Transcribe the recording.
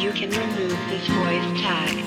you can remove this voice tag.